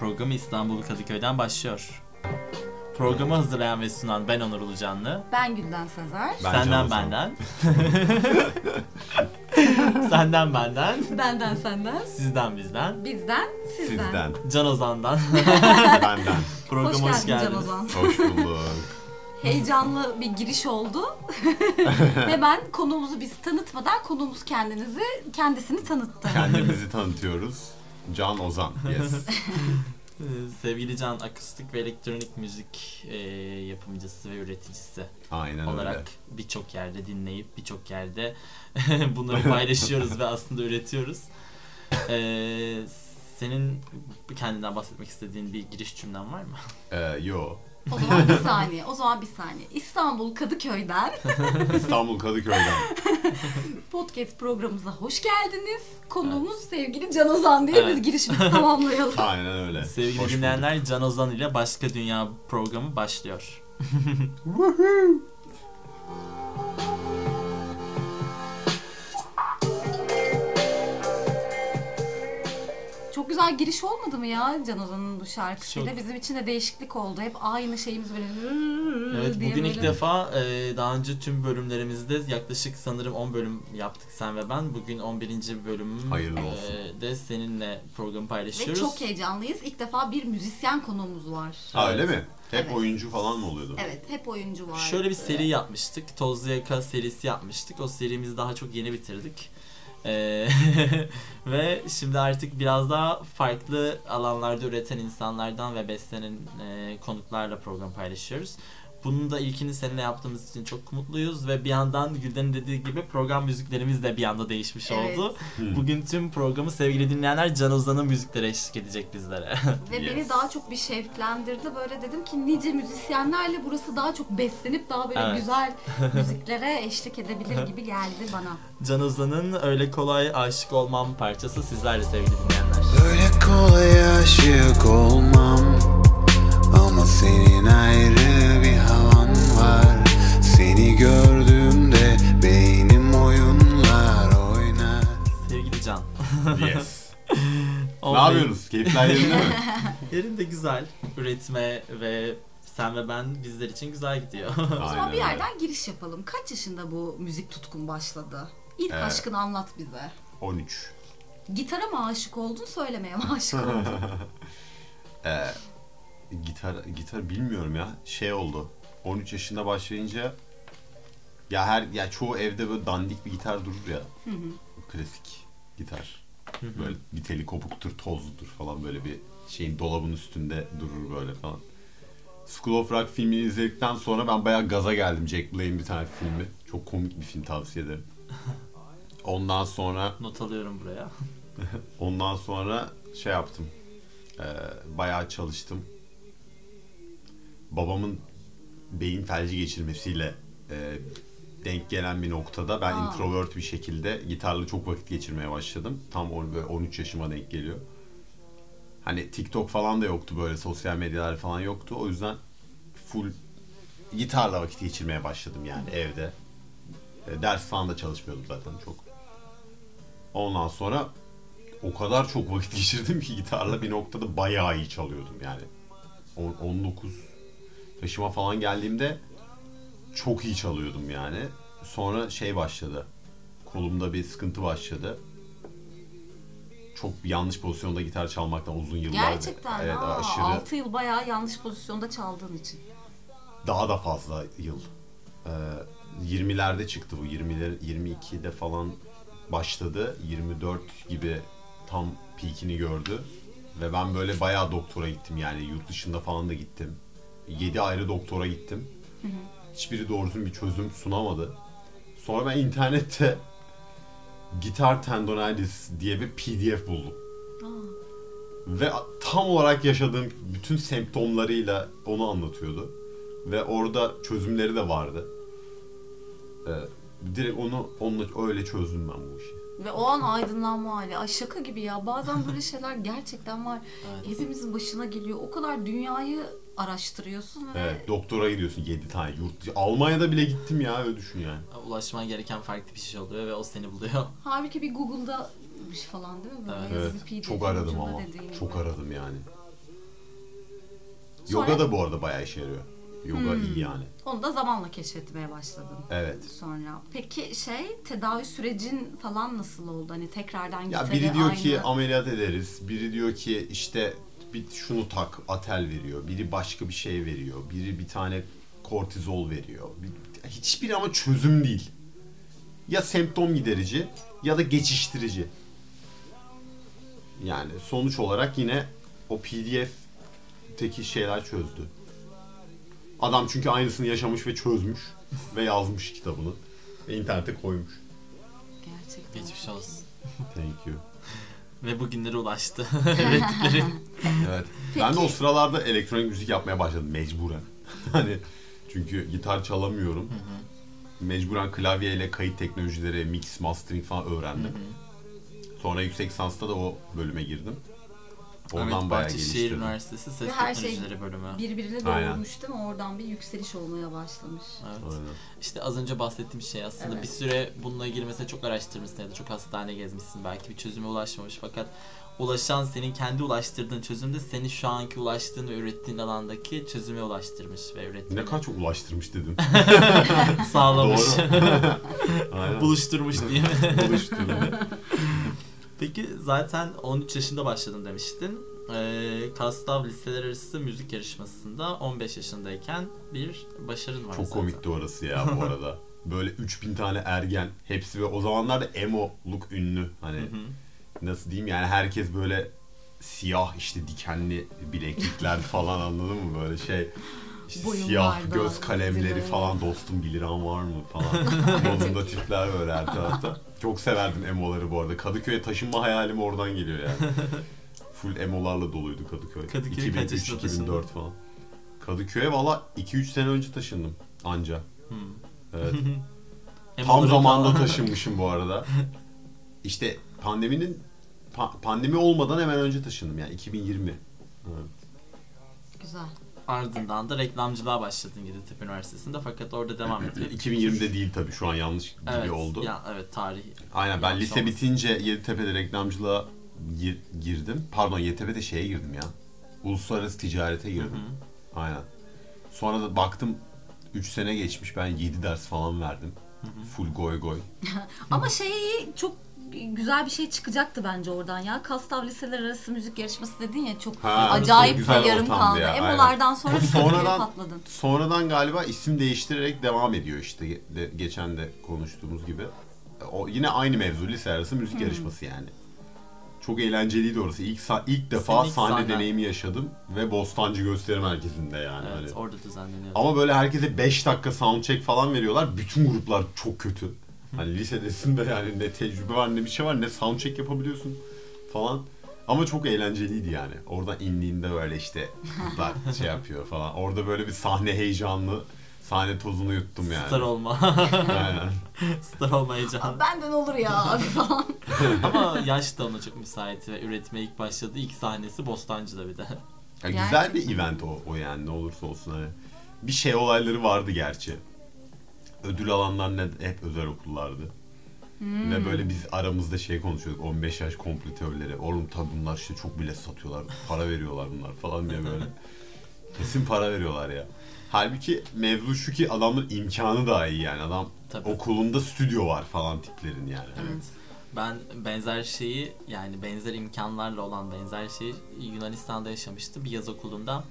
programı İstanbul Kadıköy'den başlıyor. Programı hazırlayan ve sunan ben Onur Ulucanlı. Ben Gülden Sezer. Ben Senden benden. Senden benden. Benden senden. Sizden bizden. Bizden sizden. Sizden, Can Ozan'dan. benden. Programa Hoş hoş, geldin Can geldiniz. Ozan. Hoş bulduk. Heyecanlı bir giriş oldu. Hemen konuğumuzu biz tanıtmadan konuğumuz kendinizi kendisini tanıttı. Kendimizi tanıtıyoruz. Can Ozan. Yes. Ee, Sevgili Can, akustik ve elektronik müzik e, yapımcısı ve üreticisi Aynen olarak birçok yerde dinleyip birçok yerde bunları paylaşıyoruz ve aslında üretiyoruz. Ee, senin kendinden bahsetmek istediğin bir giriş cümlen var mı? Ee, yo. O zaman bir saniye. O zaman bir saniye. İstanbul Kadıköy'den İstanbul Kadıköy'den. podcast programımıza hoş geldiniz. Konuğumuz sevgili Can Ozan diye Evet. biz girişimizi tamamlayalım. Aynen öyle. Sevgili Hoş dinleyenler Can Ozan ile Başka Dünya programı başlıyor. Çok güzel giriş olmadı mı ya Can Ozan'ın bu şarkısıyla? Çok. Bizim için de değişiklik oldu. Hep aynı şeyimiz böyle Evet bugün ilk defa e, daha önce tüm bölümlerimizde yaklaşık sanırım 10 bölüm yaptık sen ve ben. Bugün 11. bölümüm Hayırlı olsun. e, de seninle programı Ve paylaşıyoruz. çok heyecanlıyız. İlk defa bir müzisyen konuğumuz var. Ha öyle mi? Hep Evet. oyuncu falan mı oluyordu? Evet, hep oyuncu var. Şöyle bir seri yapmıştık. Tozlu Yaka serisi yapmıştık. O serimizi daha çok yeni bitirdik. Ee, ve şimdi artık biraz daha farklı alanlarda üreten insanlardan ve beslenen e, konuklarla program paylaşıyoruz. Bunun da ilkini seninle yaptığımız için çok mutluyuz ve bir yandan Gülden'in dediği gibi program müziklerimiz de bir anda değişmiş Evet. oldu. Hmm. Bugün tüm programı sevgili dinleyenler Can Ozan'ın müzikleri eşlik edecek bizlere. Ve Yes. beni daha çok bir şevklendirdi. Böyle dedim ki nice müzisyenlerle burası daha çok beslenip daha böyle Evet. güzel müziklere eşlik edebilir gibi geldi bana. Can Ozan'ın Öyle Kolay Aşık Olmam parçası sizlerle sevgili dinleyenler. Öyle kolay aşık olmam Ama senin ayrı Seni gördüğümde beynim oyunlar oynar Sevgili Can. Yes. ne yapıyorsunuz? Keyifler yerinde mi? Yerinde güzel. Üretme ve sen ve ben bizler için güzel gidiyor. O zaman bir yerden giriş yapalım. Kaç yaşında bu müzik tutkun başladı? İlk Evet. aşkını anlat bize. 13. Gitara mı aşık oldun, söylemeye mi aşık oldun? Ee, gitar gitar bilmiyorum ya. Şey oldu. 13 yaşında başlayınca ya her ya çoğu evde böyle dandik bir gitar durur ya. Klasik gitar. Böyle bir teli kopuktur, tozludur falan böyle bir şeyin dolabın üstünde durur böyle falan. School of Rock filmini izledikten sonra ben bayağı gaza geldim. Jack Black'in bir tane filmi. Çok komik bir film tavsiye ederim. Ondan sonra Not alıyorum buraya. Ondan sonra şey yaptım. Ee, bayağı çalıştım. Babamın beyin felci geçirmesiyle e, denk gelen bir noktada ben Aa. introvert bir şekilde gitarla çok vakit geçirmeye başladım. Tam on- böyle 13 yaşıma denk geliyor. Hani TikTok falan da yoktu böyle sosyal medyalar falan yoktu. O yüzden full gitarla vakit geçirmeye başladım yani evde. E, ders falan da çalışmıyordum zaten çok. Ondan sonra o kadar çok vakit geçirdim ki gitarla bir noktada bayağı iyi çalıyordum yani. On- 19 yaşıma falan geldiğimde çok iyi çalıyordum yani. Sonra şey başladı. Kolumda bir sıkıntı başladı. Çok yanlış pozisyonda gitar çalmaktan uzun yıllar. Gerçekten Evet, aa, aşırı. 6 yıl bayağı yanlış pozisyonda çaldığın için. Daha da fazla yıl. Ee, 20'lerde çıktı bu. 20'ler 22'de falan başladı. 24 gibi tam peakini gördü. Ve ben böyle bayağı doktora gittim yani yurt dışında falan da gittim. 7 ayrı doktora gittim. Hiçbiri doğru düzgün bir çözüm sunamadı. Sonra ben internette gitar tendonitis diye bir pdf buldum. Ve tam olarak yaşadığım bütün semptomlarıyla onu anlatıyordu. Ve orada çözümleri de vardı. Ee, direkt onu onunla öyle çözdüm ben bu işi. Ve o an aydınlanma hali. Ay şaka gibi ya. Bazen böyle şeyler gerçekten var. Evet. Hepimizin başına geliyor. O kadar dünyayı araştırıyorsun ve Evet, doktora gidiyorsun 7 tane yurt. Almanya'da bile gittim ya öyle düşün yani. Ulaşman gereken farklı bir şey oluyor ve o seni buluyor. halbuki bir Google'da falan değil mi? Böyle Evet. Evet. Çok aradım ama. Çok gibi. aradım yani. Yoga Sonra- da bu arada bayağı işe yarıyor. Yoga Hmm. iyi yani. Onu da zamanla keşfetmeye başladın. Evet. Sonra. Peki şey tedavi sürecin falan nasıl oldu? Hani tekrardan Ya gitarı biri diyor aynı... ki ameliyat ederiz. Biri diyor ki işte bir şunu tak atel veriyor. Biri başka bir şey veriyor. Biri bir tane kortizol veriyor. Bir- Hiçbiri ama çözüm değil. Ya semptom giderici ya da geçiştirici. Yani sonuç olarak yine o PDF'teki şeyler çözdü. Adam çünkü aynısını yaşamış ve çözmüş ve yazmış kitabını ve internete koymuş. Gerçekten. Geçmiş olsun. Thank you. Ve bugünlere ulaştı. Evet. Ben de o Peki- sıralarda elektronik müzik yapmaya başladım mecburen. hani çünkü gitar çalamıyorum. Mecburen klavyeyle kayıt teknolojileri, mix, mastering falan öğrendim. Sonra yüksek lisansta da o bölüme girdim. Oradan Ahmet bayağı Bahçeşehir geliştirdim. Üniversitesi Ses her şey Teknolojileri bölümü. Birbiriyle Aynen. doğurmuş değil mi? Oradan bir yükseliş olmaya başlamış. Evet. Aynen. İşte az önce bahsettiğim şey aslında Evet. bir süre bununla ilgili mesela çok araştırmışsın ya da çok hastane gezmişsin belki bir çözüme ulaşmamış fakat ulaşan senin kendi ulaştırdığın çözüm de seni şu anki ulaştığın ve ürettiğin alandaki çözüme ulaştırmış ve ürettiğini Ne kadar çok ulaştırmış dedim. sağlamış. Doğru. Aynen. buluşturmuş? Buluşturdu. Peki zaten 13 yaşında başladın demiştin. Ee, Kastav liseler arası müzik yarışmasında 15 yaşındayken bir başarın var Çok zaten. komikti orası ya bu arada. Böyle 3000 tane ergen hepsi ve o zamanlar da emo-luk ünlü. Hani Hı hı. nasıl diyeyim yani herkes böyle siyah işte dikenli bileklikler falan anladın mı böyle şey işte siyah göz kalemleri falan dostum 1 liram var mı falan modunda tipler böyle her tarafta. Çok severdim emoları bu arada. Kadıköy'e taşınma hayalim oradan geliyor yani. Full emolarla doluydu Kadıköy. Yaşında 2003-2004 taşındın? falan. Kadıköy'e valla 2-3 sene önce taşındım anca. Hmm. Evet. Tam falan. taşınmışım bu arada. İşte pandeminin pa- pandemi olmadan hemen önce taşındım yani 2020. Evet. Güzel. Ardından da reklamcılığa başladın Yeditepe Üniversitesi'nde fakat orada devam etmedin. 2020'de değil tabii şu an yanlış gibi evet, oldu. Ya, evet tarih. Aynen ben lise olmasın. bitince Yeditepe'de reklamcılığa gir- girdim. Pardon Yeditepe'de şeye girdim ya. Uluslararası ticarete Hı girdim. hı. Aynen. Sonra da baktım 3 sene geçmiş ben 7 ders falan verdim. Full goy goy. Ama şey çok güzel bir şey çıkacaktı bence oradan ya. Kastav liseler arası müzik yarışması dedin ya çok Ha, acayip güzel yarım ortamdı kaldı. ya, aynen. Emolardan sonra bir Sonradan- patladın. Sonradan galiba isim değiştirerek devam ediyor işte de, geçen de konuştuğumuz gibi. O yine aynı mevzu lise arası müzik yarışması yani. Çok eğlenceliydi orası. İlk sa- ilk defa Senin ilk sahne sahnen. deneyimi yaşadım ve Bostancı Gösteri Merkezi'nde yani. Evet Hani. orada düzenleniyor. Ama böyle herkese 5 dakika soundcheck falan veriyorlar. Bütün gruplar çok kötü. Hani lisedesin de yani ne tecrübe var ne bir şey var ne soundcheck yapabiliyorsun falan. Ama çok eğlenceliydi yani. Oradan indiğinde böyle işte kızlar şey yapıyor falan. Orada böyle bir sahne heyecanlı sahne tozunu yuttum yani. Star olma. Aynen. Star olma heyecanı. Benden olur ya abi falan. Ama yaş da ona çok müsait ve üretmeye ilk başladığı ilk sahnesi Bostancı'da bir de. Ya güzel bir event o, o yani ne olursa olsun hani. Bir şey olayları vardı gerçi. Ödül alanlar ne hep özel okullardı. Ve böyle biz aramızda şey konuşuyorduk 15 yaş komplo teorileri. Oğlum tabi bunlar işte çok bile satıyorlar. Para veriyorlar bunlar falan diye böyle. Kesin para veriyorlar ya. Halbuki mevzu şu ki adamın imkanı daha iyi yani. Adam Tabii. okulunda stüdyo var falan tiplerin yani. Evet. Ben benzer şeyi yani benzer imkanlarla olan benzer şeyi Yunanistan'da yaşamıştım. Bir yaz okulunda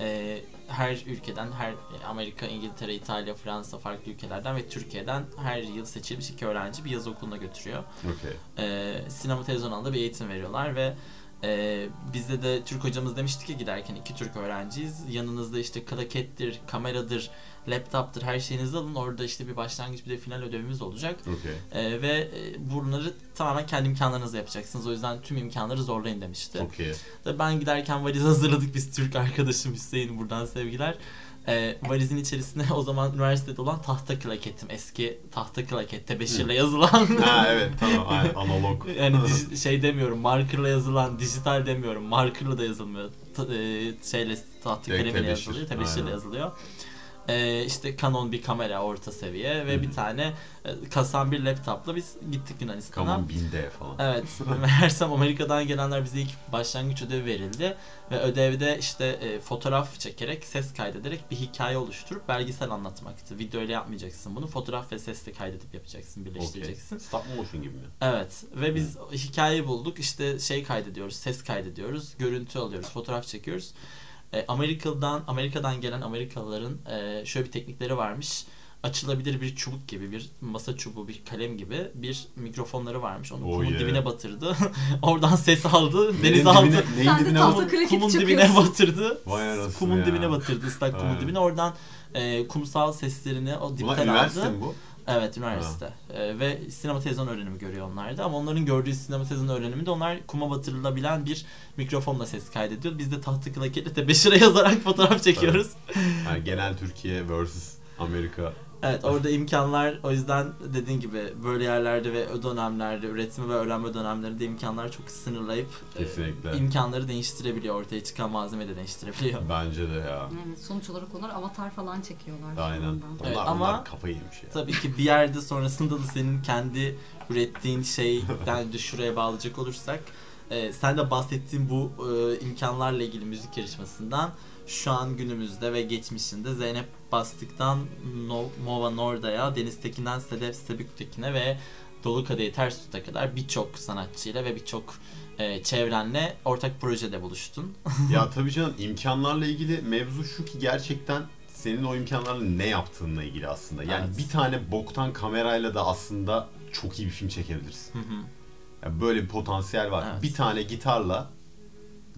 e, her ülkeden, her Amerika, İngiltere, İtalya, Fransa farklı ülkelerden ve Türkiye'den her yıl seçilmiş iki öğrenci bir yaz okuluna götürüyor. Okey. e, sinema televizyon alanında bir eğitim veriyorlar ve e, bizde de Türk hocamız demişti ki giderken iki Türk öğrenciyiz. Yanınızda işte klakettir, kameradır, laptoptur her şeyinizi alın. Orada işte bir başlangıç bir de final ödevimiz olacak. Okey. E, ve e, bunları tamamen kendi imkanlarınızla yapacaksınız. O yüzden tüm imkanları zorlayın demişti. Tabii ben giderken valiz hazırladık biz Türk arkadaşım Hüseyin buradan sevgiler. Ee, valizin içerisine o zaman üniversitede olan tahta klaketim. Eski tahta klaket tebeşirle yazılan. ha evet tamam aynen, analog. yani şey demiyorum markerla yazılan dijital demiyorum markerla da yazılmıyor Ta- e, şeyle tahta tebeşir, yazılıyor tebeşirle aynen. yazılıyor Ee, işte Canon bir kamera orta seviye ve Hı hı. bir tane e, kasan bir laptopla biz gittik Yunanistan'a. Kaman 1000D falan. Evet. Meğersem Amerika'dan gelenler bize ilk başlangıç ödevi verildi. Ve ödevde işte e, fotoğraf çekerek, ses kaydederek bir hikaye oluşturup belgesel anlatmaktı. Video ile yapmayacaksın bunu. Fotoğraf ve sesle kaydedip yapacaksın, birleştireceksin. Stop motion gibi mi? Evet ve biz hikayeyi bulduk işte şey kaydediyoruz, ses kaydediyoruz, görüntü alıyoruz, fotoğraf çekiyoruz. E, Amerika'dan Amerika'dan gelen Amerikalıların e, şöyle bir teknikleri varmış. Açılabilir bir çubuk gibi, bir masa çubuğu, bir kalem gibi bir mikrofonları varmış. Onu Oh kumun yeah. dibine batırdı. Oradan ses aldı, Neyin denize dibine- aldı. Neyin Sen dibine Kumun, kumun dibine batırdı. Vay Kumun ya. dibine batırdı, ıslak kumun dibine. Oradan e, kumsal seslerini o dipten üniversite aldı. bu? Evet üniversite. Ee, ve sinema televizyon öğrenimi görüyor onlar da. Ama onların gördüğü sinema televizyon öğrenimi de onlar kuma batırılabilen bir mikrofonla ses kaydediyor. Biz de tahtı klaketle tebeşire yazarak fotoğraf çekiyoruz. Yani genel Türkiye vs Amerika. Evet orada imkanlar o yüzden dediğin gibi böyle yerlerde ve dönemlerde üretim ve öğrenme dönemlerinde imkanlar çok sınırlayıp e, Kesinlikle. imkanları değiştirebiliyor. Ortaya çıkan malzeme de değiştirebiliyor. Bence de ya. Evet, sonuç olarak onlar avatar falan çekiyorlar. Aynen. Onlar, Evet, onlar ama- kafayı yemiş ya. Tabii ki bir yerde sonrasında da senin kendi ürettiğin şeyden de şuraya bağlayacak olursak e, sen de bahsettiğin bu e, imkanlarla ilgili müzik yarışmasından şu an günümüzde ve geçmişinde Zeynep Bastık'tan no, Mova Norda'ya, Deniz Tekin'den Sedef Sebüktekin'e ve Dolu Kadehi Ters Tut'a kadar birçok sanatçıyla ve birçok e, çevrenle ortak projede buluştun. ya tabii canım imkanlarla ilgili mevzu şu ki gerçekten senin o imkanlarla ne yaptığınla ilgili aslında. Yani Evet. bir tane boktan kamerayla da aslında çok iyi bir film çekebilirsin. Hı hı. Yani böyle bir potansiyel var. Evet. Bir tane gitarla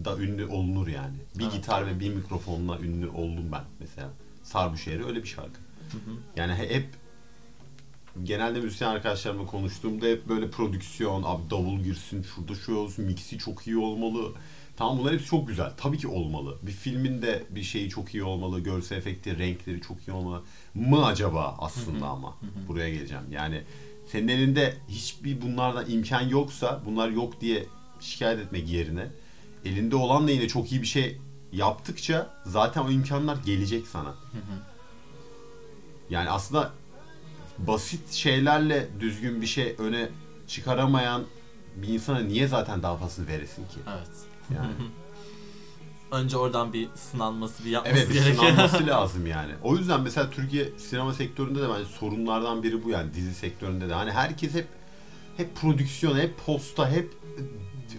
da ünlü olunur yani. Bir Evet. gitar ve bir mikrofonla ünlü oldum ben mesela. Sarbüşehir'i öyle bir şarkı. Hı hı. Yani he- hep genelde müzisyen arkadaşlarımla konuştuğumda hep böyle prodüksiyon, abi davul girsin, şurada şu olsun, mixi çok iyi olmalı. Tamam bunlar hepsi çok güzel. Tabii ki olmalı. Bir filmin de bir şeyi çok iyi olmalı. Görsel efekti, renkleri çok iyi olmalı. Mı acaba aslında ama. Buraya geleceğim. Yani senin elinde hiçbir bunlardan imkan yoksa, bunlar yok diye şikayet etmek yerine elinde olanla yine çok iyi bir şey yaptıkça zaten o imkanlar gelecek sana. Yani aslında basit şeylerle düzgün bir şey öne çıkaramayan bir insana niye zaten daha fazla veresin ki? Evet. Yani. Önce oradan bir sınanması, bir yapması evet bir gerekiyor. sınanması lazım yani. O yüzden mesela Türkiye sinema sektöründe de bence sorunlardan biri bu yani dizi sektöründe de. Hani herkes hep hep prodüksiyon, hep posta, hep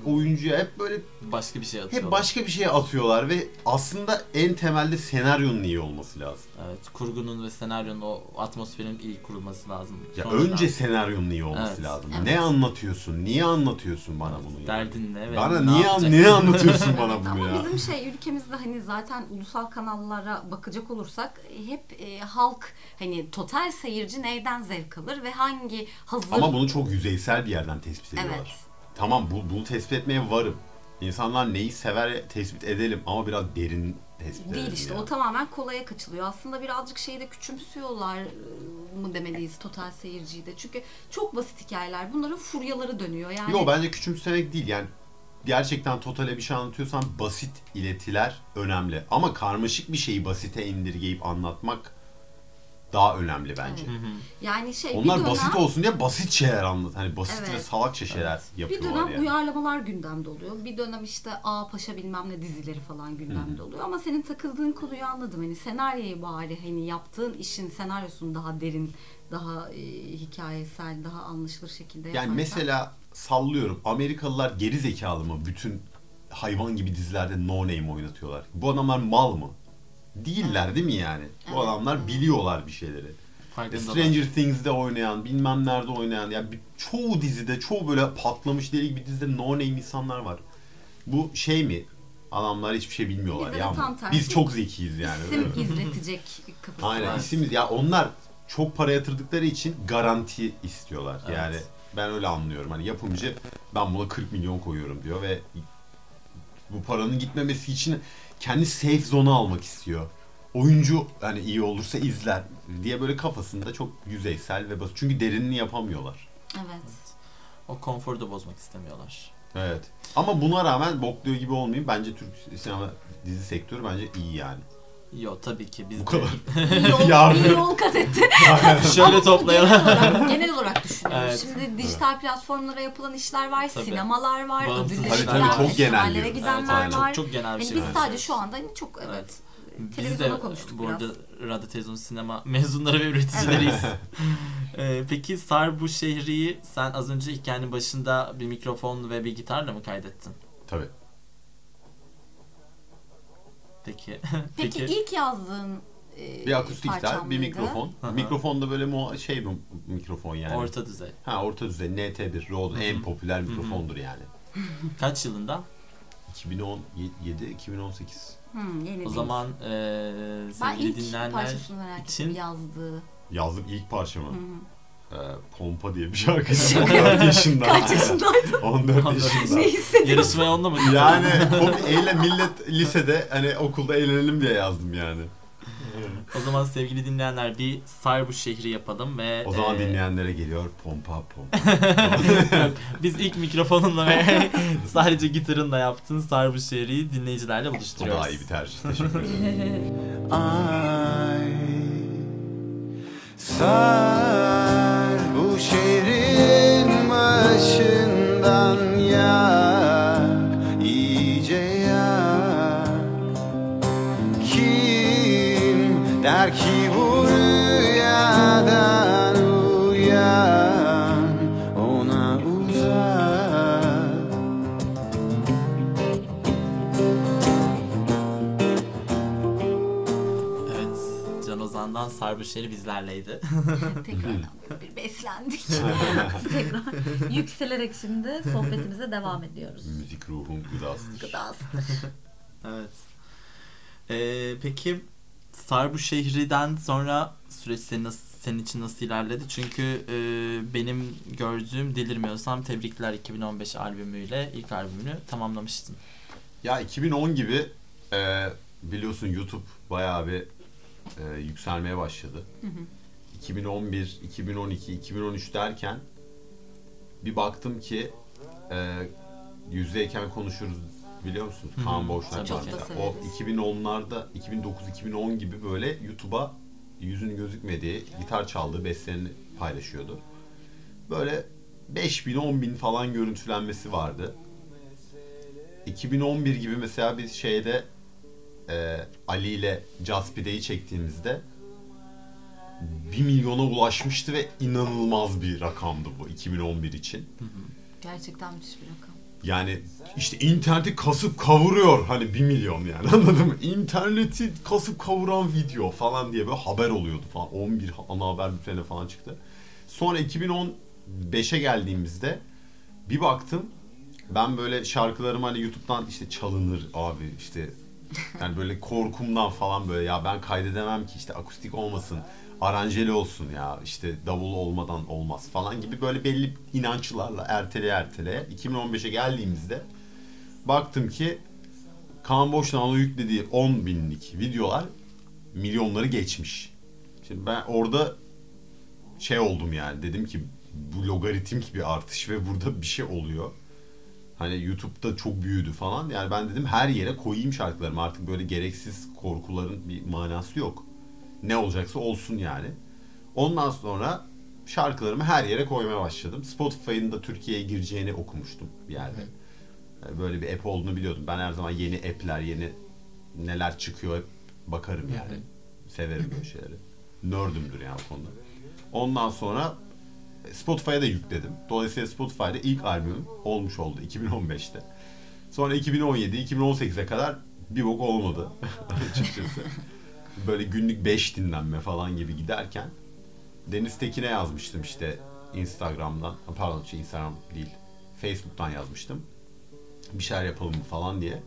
oyuncuya, hep böyle Başka bir şey atıyorlar. hep başka bir şeye atıyorlar ve aslında en temelde senaryonun iyi olması lazım. Evet, kurgunun ve senaryonun o atmosferin iyi kurulması lazım. Ya Sonradan önce senaryonun iyi olması Evet. lazım. Evet. Ne anlatıyorsun? Niye anlatıyorsun bana bunu? yani? derdin ne Bana ne niye yapacaksın? niye anlatıyorsun bana Evet, bunu ama ya? bizim şey ülkemizde hani zaten ulusal kanallara bakacak olursak hep e, halk hani total seyirci neyden zevk alır ve hangi hazır Ama bunu çok yüzeysel bir yerden tespit ediyorlar. Evet. Tamam bu, bunu tespit etmeye varım. İnsanlar neyi sever tespit edelim ama biraz derin tespit değil işte ya. o tamamen kolaya kaçılıyor. Aslında birazcık şeyi de küçümsüyorlar e, mı demeliyiz total seyirciyi de. Çünkü çok basit hikayeler. Bunların furyaları dönüyor. Yani Yo bence küçümsemek değil yani gerçekten totale bir şey anlatıyorsan basit iletiler önemli. Ama karmaşık bir şeyi basite indirgeyip anlatmak daha önemli bence. Hı hı. yani şey Onlar bir dönem basit olsun diye basit şeyler anlat. Hani basit ve Evet. salakça şeyler Evet. Bir yapıyorlar dönem yani. uyarlamalar gündemde oluyor. Bir dönem işte A Paşa bilmem ne dizileri falan gündemde oluyor. Ama senin takıldığın konuyu anladım. Hani senaryoyu bari hani yaptığın işin senaryosunu daha derin, daha e, hikayesel, daha anlaşılır şekilde Yani yaparsan. mesela sallıyorum Amerikalılar geri zekalı mı bütün hayvan gibi dizilerde no name oynatıyorlar. Bu adamlar mal mı? Değiller değil mi yani? Bu Evet. adamlar biliyorlar bir şeyleri. Stranger Things'de oynayan, bilmem nerede oynayan, ya bir, çoğu dizide, çoğu böyle patlamış deli gibi dizide no name insanlar var. Bu şey mi? Adamlar hiçbir şey bilmiyorlar de ya. tam tersi. Biz çok zekiyiz yani. isim öyle mi? izletecek kafası Aynen var. isim ya onlar çok para yatırdıkları için garanti istiyorlar. Evet. Yani ben öyle anlıyorum. Hani yapımcı ben buna 40 milyon koyuyorum diyor ve bu paranın gitmemesi için kendi safe zone'u almak istiyor. Oyuncu hani iyi olursa izler diye böyle kafasında çok yüzeysel ve basit. Çünkü derinini yapamıyorlar. Evet. O konforu da bozmak istemiyorlar. Evet. Ama buna rağmen bokluyor gibi olmayayım. Bence Türk sinema dizi sektörü bence iyi yani. Yo tabii ki biz Bu kadar. Yol, Yardım. bir yol kat etti. Şöyle toplayalım. Genel olarak, genel olarak düşünüyorum. Evet. Şimdi dijital platformlara yapılan işler var, Tabii. sinemalar var, Bağımsız ödüllü işler var. çok genel festivallere gidenler Evet, var. çok çok genel bir Yani şey. biz var. sadece şu anda hani çok evet, Biz televizyonda de konuştuk bu biraz. arada radyo televizyon sinema mezunları ve üreticileriyiz. Ee, peki Sar bu şehriyi sen az önce hikayenin başında bir mikrofon ve bir gitarla mı kaydettin? Tabii. Peki. Peki, ilk yazdığın e, Bir akustik gitar, bir mikrofon. Hı. Mikrofonda böyle mu şey bir mikrofon yani. Orta düzey. Ha orta düzey NT1 Rode en popüler mikrofondur yani. Kaç yılında? 2017 2018. Hmm, yeni O değil. zaman e, ben sevgili ilk dinleyenler parçasını merak için- ettim yazdığı. Yazdım ilk parçamı. Hı hı. Ee, Pompa diye bir şarkı. 14 yaşında. Kaç yaşındaydın? 14 14 yaşında. ne hissediyorsun? yarışmaya onunla mı gittin? Yani komik eyle millet lisede hani okulda eğlenelim diye yazdım yani. O zaman sevgili dinleyenler bir Sar bu şehri yapalım ve O zaman e, dinleyenlere geliyor pompa pompa. biz ilk mikrofonunla ve sadece gitarınla yaptığın Sar bu şehri dinleyicilerle o buluşturuyoruz. daha iyi bir tercih. Teşekkür ederim. Ay should. Şehri bizlerleydi. Tekrardan bir beslendik. Tekrar yükselerek şimdi sohbetimize devam ediyoruz. Müzik ruhun gıdasıdır. Gıdasıdır. evet. Ee, peki Sar bu şehriden sonra süreç senin, nasıl, senin için nasıl ilerledi? Çünkü e, benim gördüğüm Delirmiyorsam Tebrikler 2015 albümüyle ilk albümünü tamamlamıştın. Ya 2010 gibi e, biliyorsun YouTube bayağı bir e, yükselmeye başladı. 2011, 2012, 2013 derken bir baktım ki e, yüzdeyken konuşuruz biliyor musunuz? Hı hı, Kaan Boşnak. Çok da O severiz. 2010'larda, 2009-2010 gibi böyle YouTube'a yüzünün gözükmediği, gitar çaldığı bestlerini paylaşıyordu. Böyle 5000 10 bin falan görüntülenmesi vardı. 2011 gibi mesela biz şeyde e, Ali ile Caspide'yi çektiğimizde 1 milyona ulaşmıştı ve inanılmaz bir rakamdı bu 2011 için. Gerçekten müthiş bir rakam. Yani işte interneti kasıp kavuruyor hani 1 milyon yani anladın mı? İnterneti kasıp kavuran video falan diye böyle haber oluyordu falan. 11 ana haber bültenine falan çıktı. Sonra 2015'e geldiğimizde bir baktım ben böyle şarkılarım hani YouTube'dan işte çalınır abi işte yani böyle korkumdan falan böyle ya ben kaydedemem ki işte akustik olmasın aranjeli olsun ya işte davul olmadan olmaz falan gibi böyle belli inançlarla ertele ertele 2015'e geldiğimizde baktım ki Kaan Boşnağ'ın yüklediği 10 binlik videolar milyonları geçmiş. Şimdi ben orada şey oldum yani dedim ki bu logaritmik bir artış ve burada bir şey oluyor. Hani YouTube'da çok büyüdü falan. Yani ben dedim her yere koyayım şarkılarımı. Artık böyle gereksiz korkuların bir manası yok. Ne olacaksa olsun yani. Ondan sonra şarkılarımı her yere koymaya başladım. Spotify'ın da Türkiye'ye gireceğini okumuştum bir yerde. Yani Böyle bir app olduğunu biliyordum. Ben her zaman yeni app'ler, yeni neler çıkıyor hep bakarım yani. Severim böyle şeyleri. Nerd'ümdür yani o konuda. Ondan sonra Spotify'a da yükledim. Dolayısıyla Spotify'da ilk albümüm olmuş oldu 2015'te. Sonra 2017, 2018'e kadar bir bok olmadı açıkçası. Böyle günlük 5 dinlenme falan gibi giderken Deniz Tekin'e yazmıştım işte Instagram'dan. Pardon şey Instagram değil. Facebook'tan yazmıştım. Bir şeyler yapalım mı falan diye.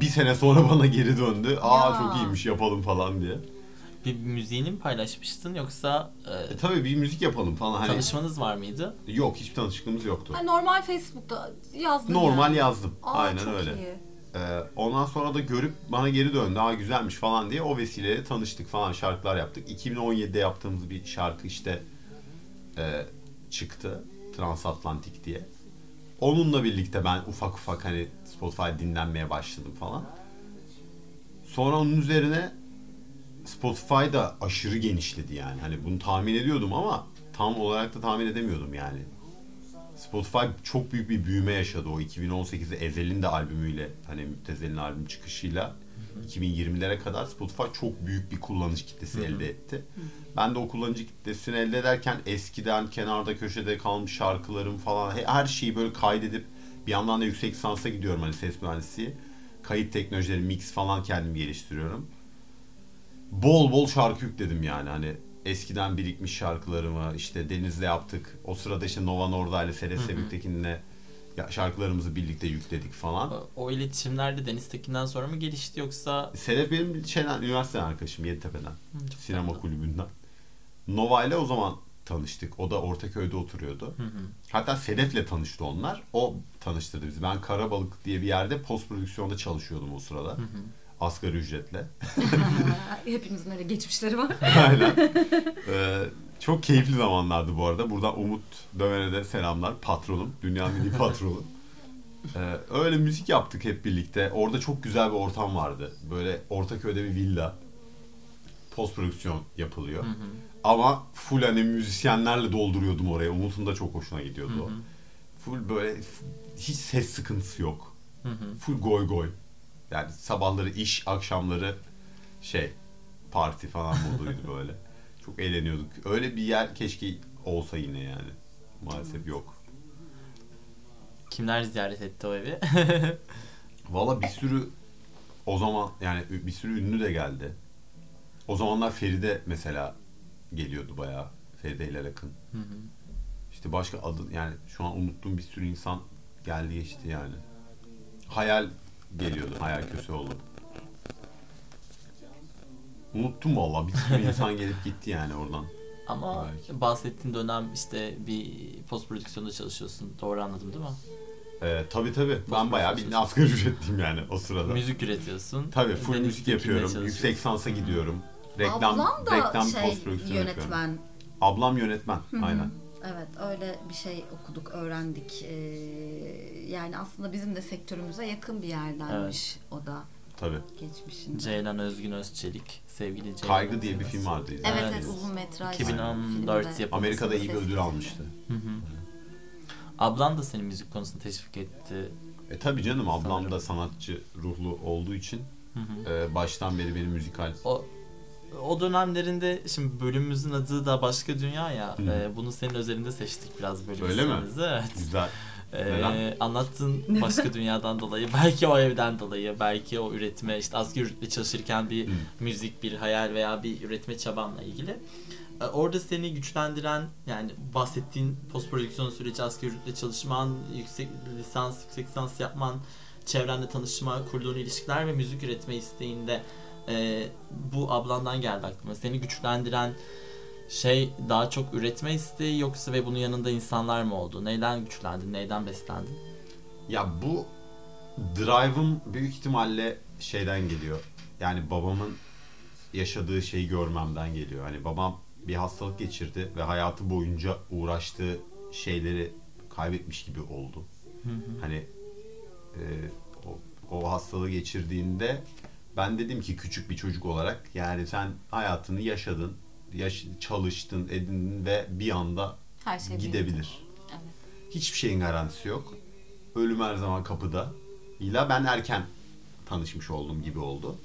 Bir sene sonra bana geri döndü. Aa Ya. çok iyiymiş yapalım falan diye. Bir müziğini mi paylaşmıştın yoksa e, E, tabii bir müzik yapalım falan. Hani tanışmanız var mıydı? yok hiçbir tanışıklığımız yoktu. Ha, normal Facebook'ta yazdın Normal yani. yazdım. Aa, Aynen çok öyle. iyi. Ee, ondan sonra da görüp bana geri döndü. Aa güzelmiş falan diye o vesileyle tanıştık falan şarkılar yaptık. 2017'de yaptığımız bir şarkı işte e, çıktı. Transatlantik diye. Onunla birlikte ben ufak ufak hani Spotify dinlenmeye başladım falan. Sonra onun üzerine Spotify da aşırı genişledi yani. Hani bunu tahmin ediyordum ama tam olarak da tahmin edemiyordum yani. Spotify çok büyük bir büyüme yaşadı o 2018'de Ezel'in de albümüyle hani Müptezel'in albüm çıkışıyla 2020'lere kadar Spotify çok büyük bir kullanıcı kitlesi elde etti. Ben de o kullanıcı kitlesini elde ederken eskiden kenarda köşede kalmış şarkılarım falan he- her şeyi böyle kaydedip bir yandan da yüksek lisansa gidiyorum hani ses mühendisliği. Kayıt teknolojileri, mix falan kendim geliştiriyorum. Bol bol şarkı yükledim yani hani eskiden birikmiş şarkılarımı işte Deniz'le yaptık. O sırada işte Nova Norda ile Seles Sebüktekin'le ya- şarkılarımızı birlikte yükledik falan. O, o iletişimler de Deniz Tekin'den sonra mı gelişti yoksa Sedef benim şeyden, üniversite arkadaşım Yeditepe'den. Hı, sinema tatlı. kulübünden. Nova ile o zaman tanıştık. O da Ortaköy'de oturuyordu. Hı hı. Hatta Sedef'le tanıştı onlar. O tanıştırdı bizi. Ben Karabalık diye bir yerde post prodüksiyonda çalışıyordum o sırada. Hı hı. Asgari ücretle. Hepimizin öyle geçmişleri var. Aynen. Ee, çok keyifli zamanlardı bu arada. Buradan Umut Dömer'e de selamlar. Patronum. Dünyanın en iyi patronu. Ee, öyle müzik yaptık hep birlikte. Orada çok güzel bir ortam vardı. Böyle Ortaköy'de bir villa. Post prodüksiyon yapılıyor. Hı hı. Ama full hani müzisyenlerle dolduruyordum oraya. Umut'un da çok hoşuna gidiyordu Hı o. hı. Full böyle hiç ses sıkıntısı yok. Hı hı. Full goy goy. Yani sabahları iş, akşamları şey parti falan moduydu böyle. Çok eğleniyorduk. Öyle bir yer keşke olsa yine yani. Maalesef yok. Kimler ziyaret etti o evi? Valla bir sürü o zaman yani bir sürü ünlü de geldi. O zamanlar Feride mesela geliyordu bayağı. Feride ile yakın. Hı hı. İşte başka adı yani şu an unuttuğum bir sürü insan geldi geçti yani. Hayal geliyordu. Hayal Köseoğlu. Unuttum vallahi bir sürü insan gelip gitti yani oradan. Ama Belki. bahsettiğin dönem işte bir post prodüksiyonda çalışıyorsun. Doğru anladım değil mi? Ee, tabii tabii. Ben bayağı bir asgari ücretliyim yani o sırada. Müzik üretiyorsun. Tabii full Deniz müzik yapıyorum. Yüksek sansa gidiyorum. Reklam, Ablam da reklam şey post prodüksiyon yapıyorum. yönetmen. Ablam yönetmen. hı. Aynen. Evet öyle bir şey okuduk, öğrendik. Ee, yani aslında bizim de sektörümüze yakın bir yerdenmiş o da Tabii. geçmişinde. Ceylan Özgün Özçelik. Sevgili Ceylan. Kaygı diye bir film vardı. Evet evet mi? uzun metraj. 2014 filmde. yapımı. Amerika'da iyi bir ödül almıştı. Hı hı. Ablan da seni müzik konusunda teşvik etti. E tabii canım ablam Sanırım. da sanatçı ruhlu olduğu için Hı hı. e, baştan beri beni müzikal O o dönemlerinde şimdi bölümümüzün adı da başka dünya ya. Hı. e, bunu senin özelinde seçtik biraz bölüm Öyle mi? Evet. güzel. E, Neden? anlattığın başka dünyadan dolayı, belki o evden dolayı, belki o üretime, işte asgari ücretle çalışırken bir Hı. müzik, bir hayal veya bir üretme çabanla ilgili. E, Orada seni güçlendiren yani bahsettiğin post prodüksiyon süreci, asgari ücretle çalışman, yüksek lisans, yüksek lisans yapman, çevrenle tanışma, kurduğun ilişkiler ve müzik üretme isteğinde e, bu ablandan geldi aklıma. Seni güçlendiren şey daha çok üretme isteği yoksa ve bunun yanında insanlar mı oldu? Neyden güçlendin? Neyden beslendin? Ya bu drive'ım büyük ihtimalle şeyden geliyor. Yani babamın yaşadığı şeyi görmemden geliyor. Hani babam bir hastalık geçirdi ve hayatı boyunca uğraştığı şeyleri kaybetmiş gibi oldu. Hani e, o, o hastalığı geçirdiğinde ben dedim ki küçük bir çocuk olarak yani sen hayatını yaşadın, yaş- çalıştın, edindin ve bir anda Her şey gidebilir. Evet. Hiçbir şeyin garantisi yok. Ölüm her zaman kapıda. İla ben erken tanışmış oldum gibi oldu.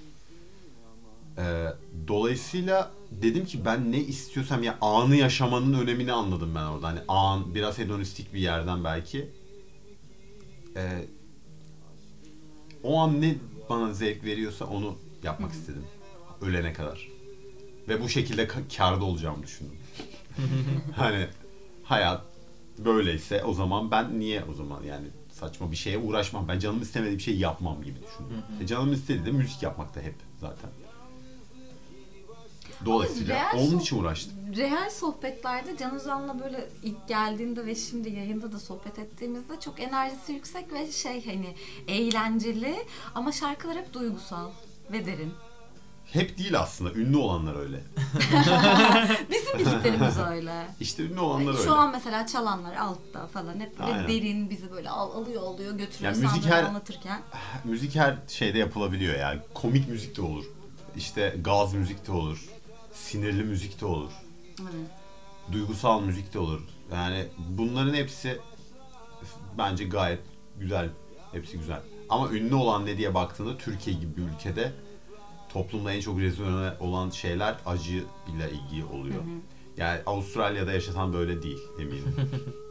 Ee, dolayısıyla dedim ki ben ne istiyorsam ya anı yaşamanın önemini anladım ben orada. Hani an biraz hedonistik bir yerden belki. Ee, o an ne bana zevk veriyorsa onu yapmak istedim. Ölene kadar. Ve bu şekilde ka- kârda olacağımı düşündüm. hani hayat böyleyse o zaman ben niye o zaman yani saçma bir şeye uğraşmam. Ben canım istemediği bir şey yapmam gibi düşündüm. E canım istedi de müzik yapmakta hep zaten. Dolayısıyla real onun için uğraştım. Real sohbetlerde Can Ozan'la böyle ilk geldiğinde ve şimdi yayında da sohbet ettiğimizde çok enerjisi yüksek ve şey hani eğlenceli ama şarkılar hep duygusal ve derin. Hep değil aslında. Ünlü olanlar öyle. Bizim bildiklerimiz öyle. İşte ünlü olanlar öyle. Şu an mesela çalanlar altta falan hep böyle Aynen. derin bizi böyle al, alıyor alıyor götürüyor Yani müzik her- anlatırken. müzik her şeyde yapılabiliyor yani. Komik müzik de olur. işte gaz müzik de olur. Sinirli müzik de olur. Evet. Duygusal müzik de olur. Yani bunların hepsi bence gayet güzel. Hepsi güzel. Ama ünlü olan ne diye baktığında Türkiye gibi bir ülkede toplumda en çok rezone olan şeyler acı ile ilgili oluyor. Yani Avustralya'da yaşatan böyle değil eminim.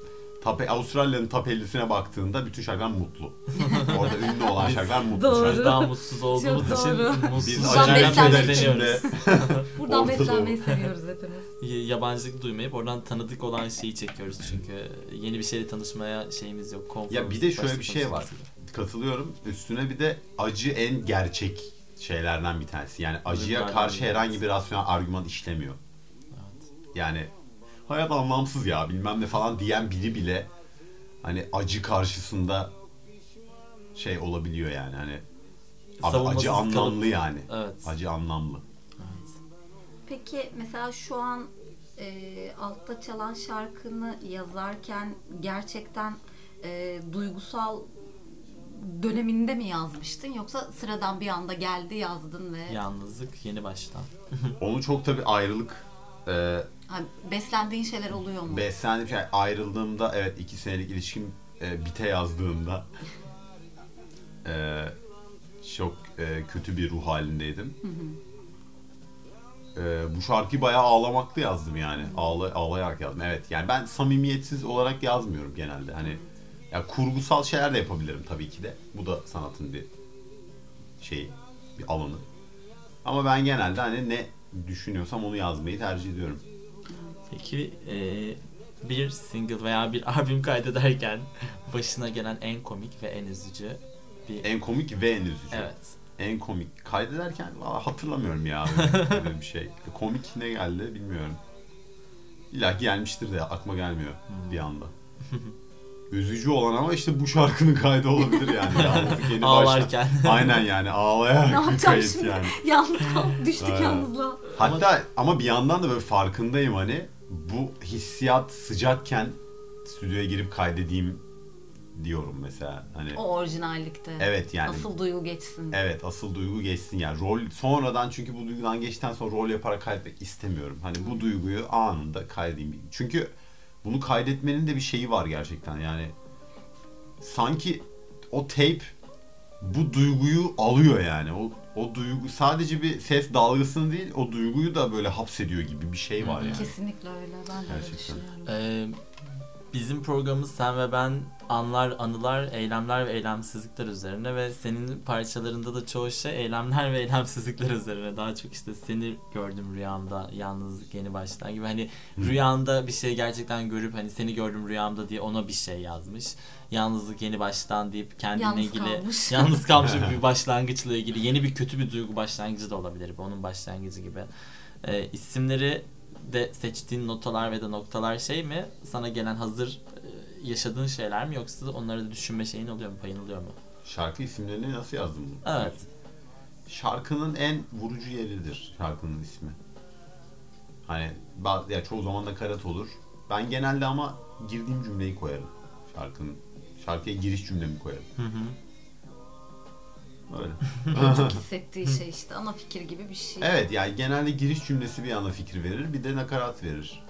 Top, Avustralya'nın top 50'sine baktığında bütün şarkılar mutlu. Orada ünlü olan şarkılar mutlu. Doğru. Biz daha mutsuz olduğumuz Çok için doğru. mutsuz Biz Buradan acayip beslenmek keder içinde Buradan beslenmeyi seviyoruz hepimiz. Y- yabancılık duymayıp oradan tanıdık olan şeyi çekiyoruz çünkü yeni bir şeyle tanışmaya şeyimiz yok. konforumuz Ya bir de yok, şöyle başka bir şey var. Katılıyorum. Üstüne bir de acı en gerçek şeylerden bir tanesi. Yani acıya Duygulardan karşı biri, herhangi bir rasyonel argüman işlemiyor. Yani hayat anlamsız ya bilmem ne falan diyen biri bile hani acı karşısında şey olabiliyor yani hani abi acı kalıp- anlamlı yani. Evet. Acı anlamlı. evet. Peki mesela şu an e, altta çalan şarkını yazarken gerçekten e, duygusal döneminde mi yazmıştın yoksa sıradan bir anda geldi yazdın ve Yalnızlık yeni baştan. Onu çok tabii ayrılık e, ha, beslendiğin şeyler oluyor mu? beslendiğim şey ayrıldığımda evet iki senelik ilişkim e, bite yazdığımda e, çok e, kötü bir ruh halindeydim. E, bu şarkıyı bayağı ağlamaklı yazdım yani. Ağla, ağlayarak yazdım. Evet yani ben samimiyetsiz olarak yazmıyorum genelde. Hani ya kurgusal şeyler de yapabilirim tabii ki de. Bu da sanatın bir şeyi, bir alanı. Ama ben genelde hani ne düşünüyorsam onu yazmayı tercih ediyorum. Peki e, bir single veya bir albüm kaydederken başına gelen en komik ve en üzücü bir... En komik ve en üzücü. Evet. En komik kaydederken valla hatırlamıyorum ya böyle, böyle bir şey. Komik ne geldi bilmiyorum. İlla gelmiştir de aklıma gelmiyor bir anda. Üzücü olan ama işte bu şarkının kaydı olabilir yani. Yeni baştan. Ağlarken. Aynen yani ağlayarak bir kayıt şimdi? yani. Yalnız düştük yalnızlığa. Hatta ama bir yandan da böyle farkındayım hani bu hissiyat sıcakken stüdyoya girip kaydedeyim diyorum mesela. Hani O orijinallikte. Evet yani. Asıl duygu geçsin. Evet asıl duygu geçsin yani rol sonradan çünkü bu duygudan geçtikten sonra rol yaparak kaydetmek istemiyorum. Hani bu duyguyu anında kaydedeyim. Çünkü bunu kaydetmenin de bir şeyi var gerçekten yani sanki o tape bu duyguyu alıyor yani. O o duygu sadece bir ses dalgasını değil o duyguyu da böyle hapsediyor gibi bir şey var yani. Kesinlikle öyle. Ben de öyle düşünüyorum. Ee, bizim programımız sen ve ben anlar, anılar, eylemler ve eylemsizlikler üzerine ve senin parçalarında da çoğu şey eylemler ve eylemsizlikler üzerine. Daha çok işte seni gördüm rüyamda, yalnızlık yeni baştan gibi hani rüyanda bir şey gerçekten görüp hani seni gördüm rüyamda diye ona bir şey yazmış. Yalnızlık yeni baştan deyip kendine Yalnız ilgili kalmış. yalnız kalmış bir başlangıçla ilgili yeni bir kötü bir duygu başlangıcı da olabilir. bu, Onun başlangıcı gibi. Ee, isimleri de seçtiğin notalar ve de noktalar şey mi? Sana gelen hazır e, yaşadığın şeyler mi yoksa onları da düşünme şeyin oluyor mu? Payın oluyor mu? Şarkı isimlerini nasıl yazdım bunu? Evet. Şarkının en vurucu yeridir şarkının ismi. Hani bazı, ya çoğu zaman da karat olur. Ben genelde ama girdiğim cümleyi koyarım. Şarkının şarkıya giriş cümlemi koyarım. Hı hı. Öyle. Hissettiği şey işte ana fikir gibi bir şey. evet yani genelde giriş cümlesi bir ana fikir verir, bir de nakarat verir.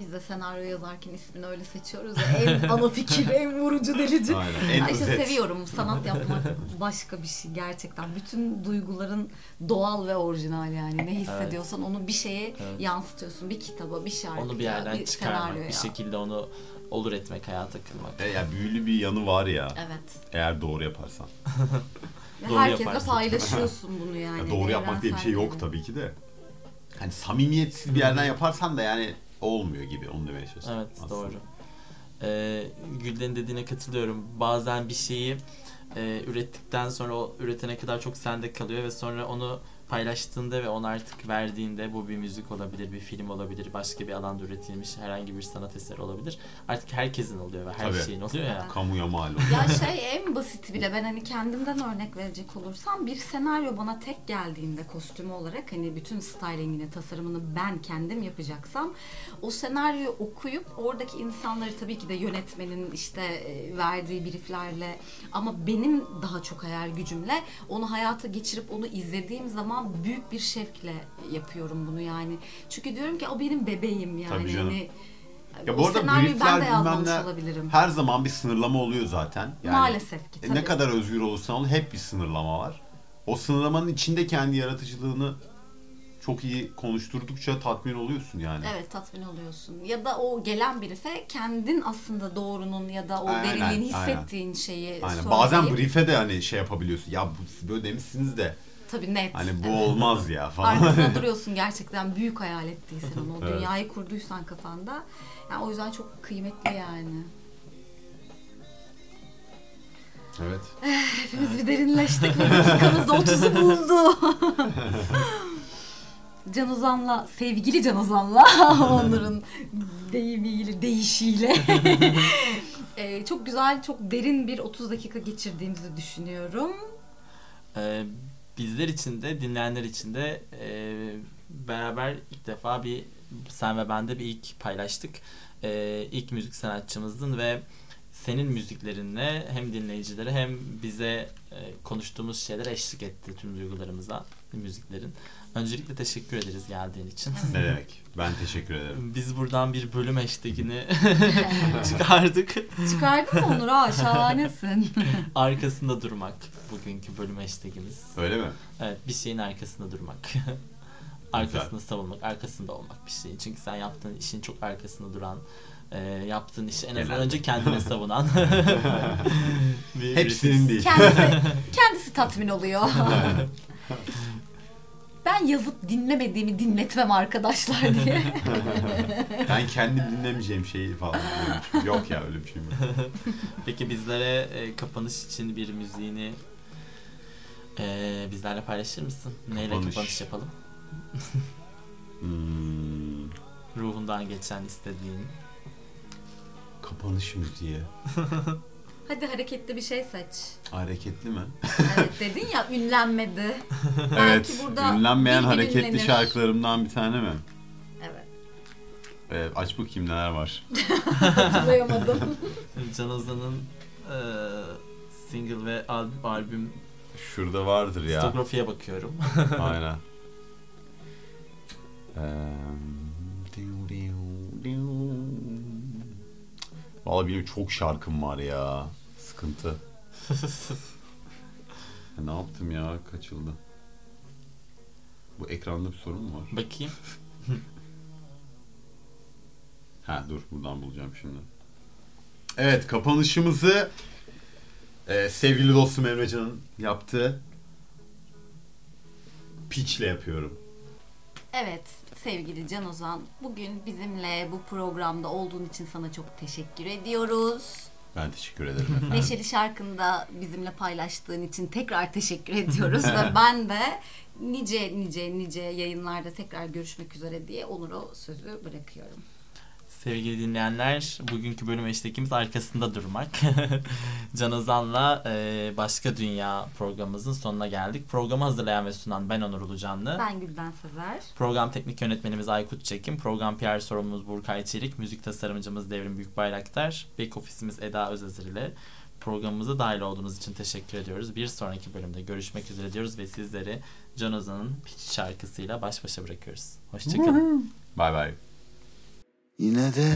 Biz de senaryo yazarken ismini öyle seçiyoruz ya. En ana fikir, en vurucu delici. Aynen. En Ay işte özet. seviyorum. Sanat yapmak başka bir şey gerçekten. Bütün duyguların doğal ve orijinal yani. Ne hissediyorsan onu bir şeye Evet. yansıtıyorsun. Bir kitaba, bir şarkıya, Onu bir yerden çıkarmak, senaryoya. bir şekilde onu olur etmek, hayata kılmak. E, ya büyülü bir yanı var ya. Evet. Eğer doğru yaparsan. Ve Doğru herkesle yaparsın. paylaşıyorsun bunu yani. Ya doğru yapmak diye bir şey yok tabii ki de. Hani samimiyetsiz bir yerden yaparsan da yani olmuyor gibi onu demeye çalışıyorum. Evet aslında. doğru. Ee, Gülden'in dediğine katılıyorum. Bazen bir şeyi e, ürettikten sonra o üretene kadar çok sende kalıyor ve sonra onu paylaştığında ve onu artık verdiğinde bu bir müzik olabilir, bir film olabilir, başka bir alanda üretilmiş herhangi bir sanat eseri olabilir. Artık herkesin oluyor ve her Tabii. şeyin oluyor ya. Kamuya mal oluyor. Ya şey en basit bile ben hani kendimden örnek verecek olursam bir senaryo bana tek geldiğinde kostümü olarak hani bütün stylingini, tasarımını ben kendim yapacaksam o senaryoyu okuyup oradaki insanları tabii ki de yönetmenin işte e, verdiği brieflerle ama benim daha çok hayal gücümle onu hayata geçirip onu izlediğim zaman zaman büyük bir şevkle yapıyorum bunu yani. Çünkü diyorum ki o benim bebeğim yani. Tabii canım. Hani, Ya bu arada briefler bilmem olabilirim. her zaman bir sınırlama oluyor zaten. Yani Maalesef ki e, tabii. ne kadar özgür olursan ol hep bir sınırlama var. O sınırlamanın içinde kendi yaratıcılığını çok iyi konuşturdukça tatmin oluyorsun yani. Evet tatmin oluyorsun. Ya da o gelen brief'e kendin aslında doğrunun ya da o Aynen, derinliğini aynen. hissettiğin şeyi Aynen. Bazen brief'e de hani şey yapabiliyorsun. Ya bu böyle demişsiniz de Tabii net. hani bu evet. olmaz ya falan. Arkasında duruyorsun gerçekten büyük hayal ettiysen onu. O Evet. dünyayı kurduysan kafanda. Yani o yüzden çok kıymetli yani. evet. Hepimiz bir derinleştik ve dakikamızda 30'u buldu. Can Ozan'la, sevgili Can Ozan'la onların deyimiyle, değişiyle Ee, çok güzel, çok derin bir 30 dakika geçirdiğimizi düşünüyorum. Ee, bizler için de dinleyenler için de e, beraber ilk defa bir sen ve ben de bir ilk paylaştık. Ee, ilk müzik sanatçımızdın ve senin müziklerinle hem dinleyicilere hem bize e, konuştuğumuz şeyler eşlik etti tüm duygularımıza müziklerin. Öncelikle teşekkür ederiz geldiğin için. Ne demek? Ben teşekkür ederim. Biz buradan bir bölüm hashtagini çıkardık. Çıkardın mı Onur? Aa, şahanesin. Arkasında durmak bugünkü bölüm hashtagimiz. Öyle mi? Evet bir şeyin arkasında durmak. arkasında savunmak, arkasında olmak bir şeyin. Çünkü sen yaptığın işin çok arkasında duran, e, yaptığın işi en azından önce kendine savunan. bir Hepsinin değil. kendisi, kendisi tatmin oluyor. ben yazıp dinlemediğimi dinletmem arkadaşlar diye. Ben kendim dinlemeyeceğim şeyi falan. Yok ya öyle bir şey mi? Peki bizlere e, kapanış için bir müziğini e, bizlerle paylaşır mısın? Neyle Kapanış. kapanış yapalım? Hmm, Ruhundan geçen istediğin. Kapanış müziği. Hadi hareketli bir şey seç. Hareketli mi? Evet dedin ya ünlenmedi. Evet. Belki burada Ünlenmeyen hareketli bilinlenir. şarkılarımdan bir tane mi? Evet. Evet, aç bakayım neler var. Hatırlayamadım. Can Ozan'ın e, single ve albüm, albüm Şurada vardır ya. fotoğrafiye bakıyorum. Aynen. Eee, Vallahi benim çok şarkım var ya. Sıkıntı. Ya ne yaptım ya? Kaçıldı. Bu ekranda bir sorun mu var? Bakayım. Ha dur buradan bulacağım şimdi. Evet kapanışımızı e, sevgili dostum Emrecan'ın yaptığı pitch'le yapıyorum. Evet sevgili Can Ozan bugün bizimle bu programda olduğun için sana çok teşekkür ediyoruz. Ben teşekkür ederim efendim. Neşeli şarkında bizimle paylaştığın için tekrar teşekkür ediyoruz ve ben de nice nice nice yayınlarda tekrar görüşmek üzere diye Onur'a sözü bırakıyorum. Sevgili dinleyenler, bugünkü bölüm eşlikimiz arkasında durmak. Can Ozan'la e, Başka Dünya programımızın sonuna geldik. Programı hazırlayan ve sunan ben Onur Ulucanlı. Ben Gülden Sezer. Program teknik yönetmenimiz Aykut Çekim, program PR sorumlumuz Burkay Çelik, müzik tasarımcımız Devrim Büyükbayraktar, back ofisimiz Eda Özazır ile programımıza dahil olduğunuz için teşekkür ediyoruz. Bir sonraki bölümde görüşmek üzere diyoruz ve sizleri Can Ozan'ın Pitch şarkısıyla baş başa bırakıyoruz. Hoşçakalın. Bay bay. Yine de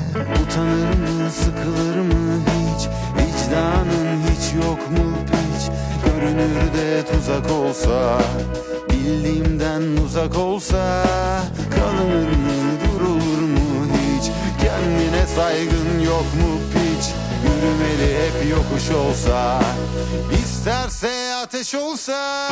utanır mı sıkılır mı hiç? Vicdanın hiç yok mu hiç Görünür de tuzak olsa Bildiğimden uzak olsa Kalınır mı durulur mu hiç? Kendine saygın yok mu piç? Yürümeli hep yokuş olsa İsterse ateş olsa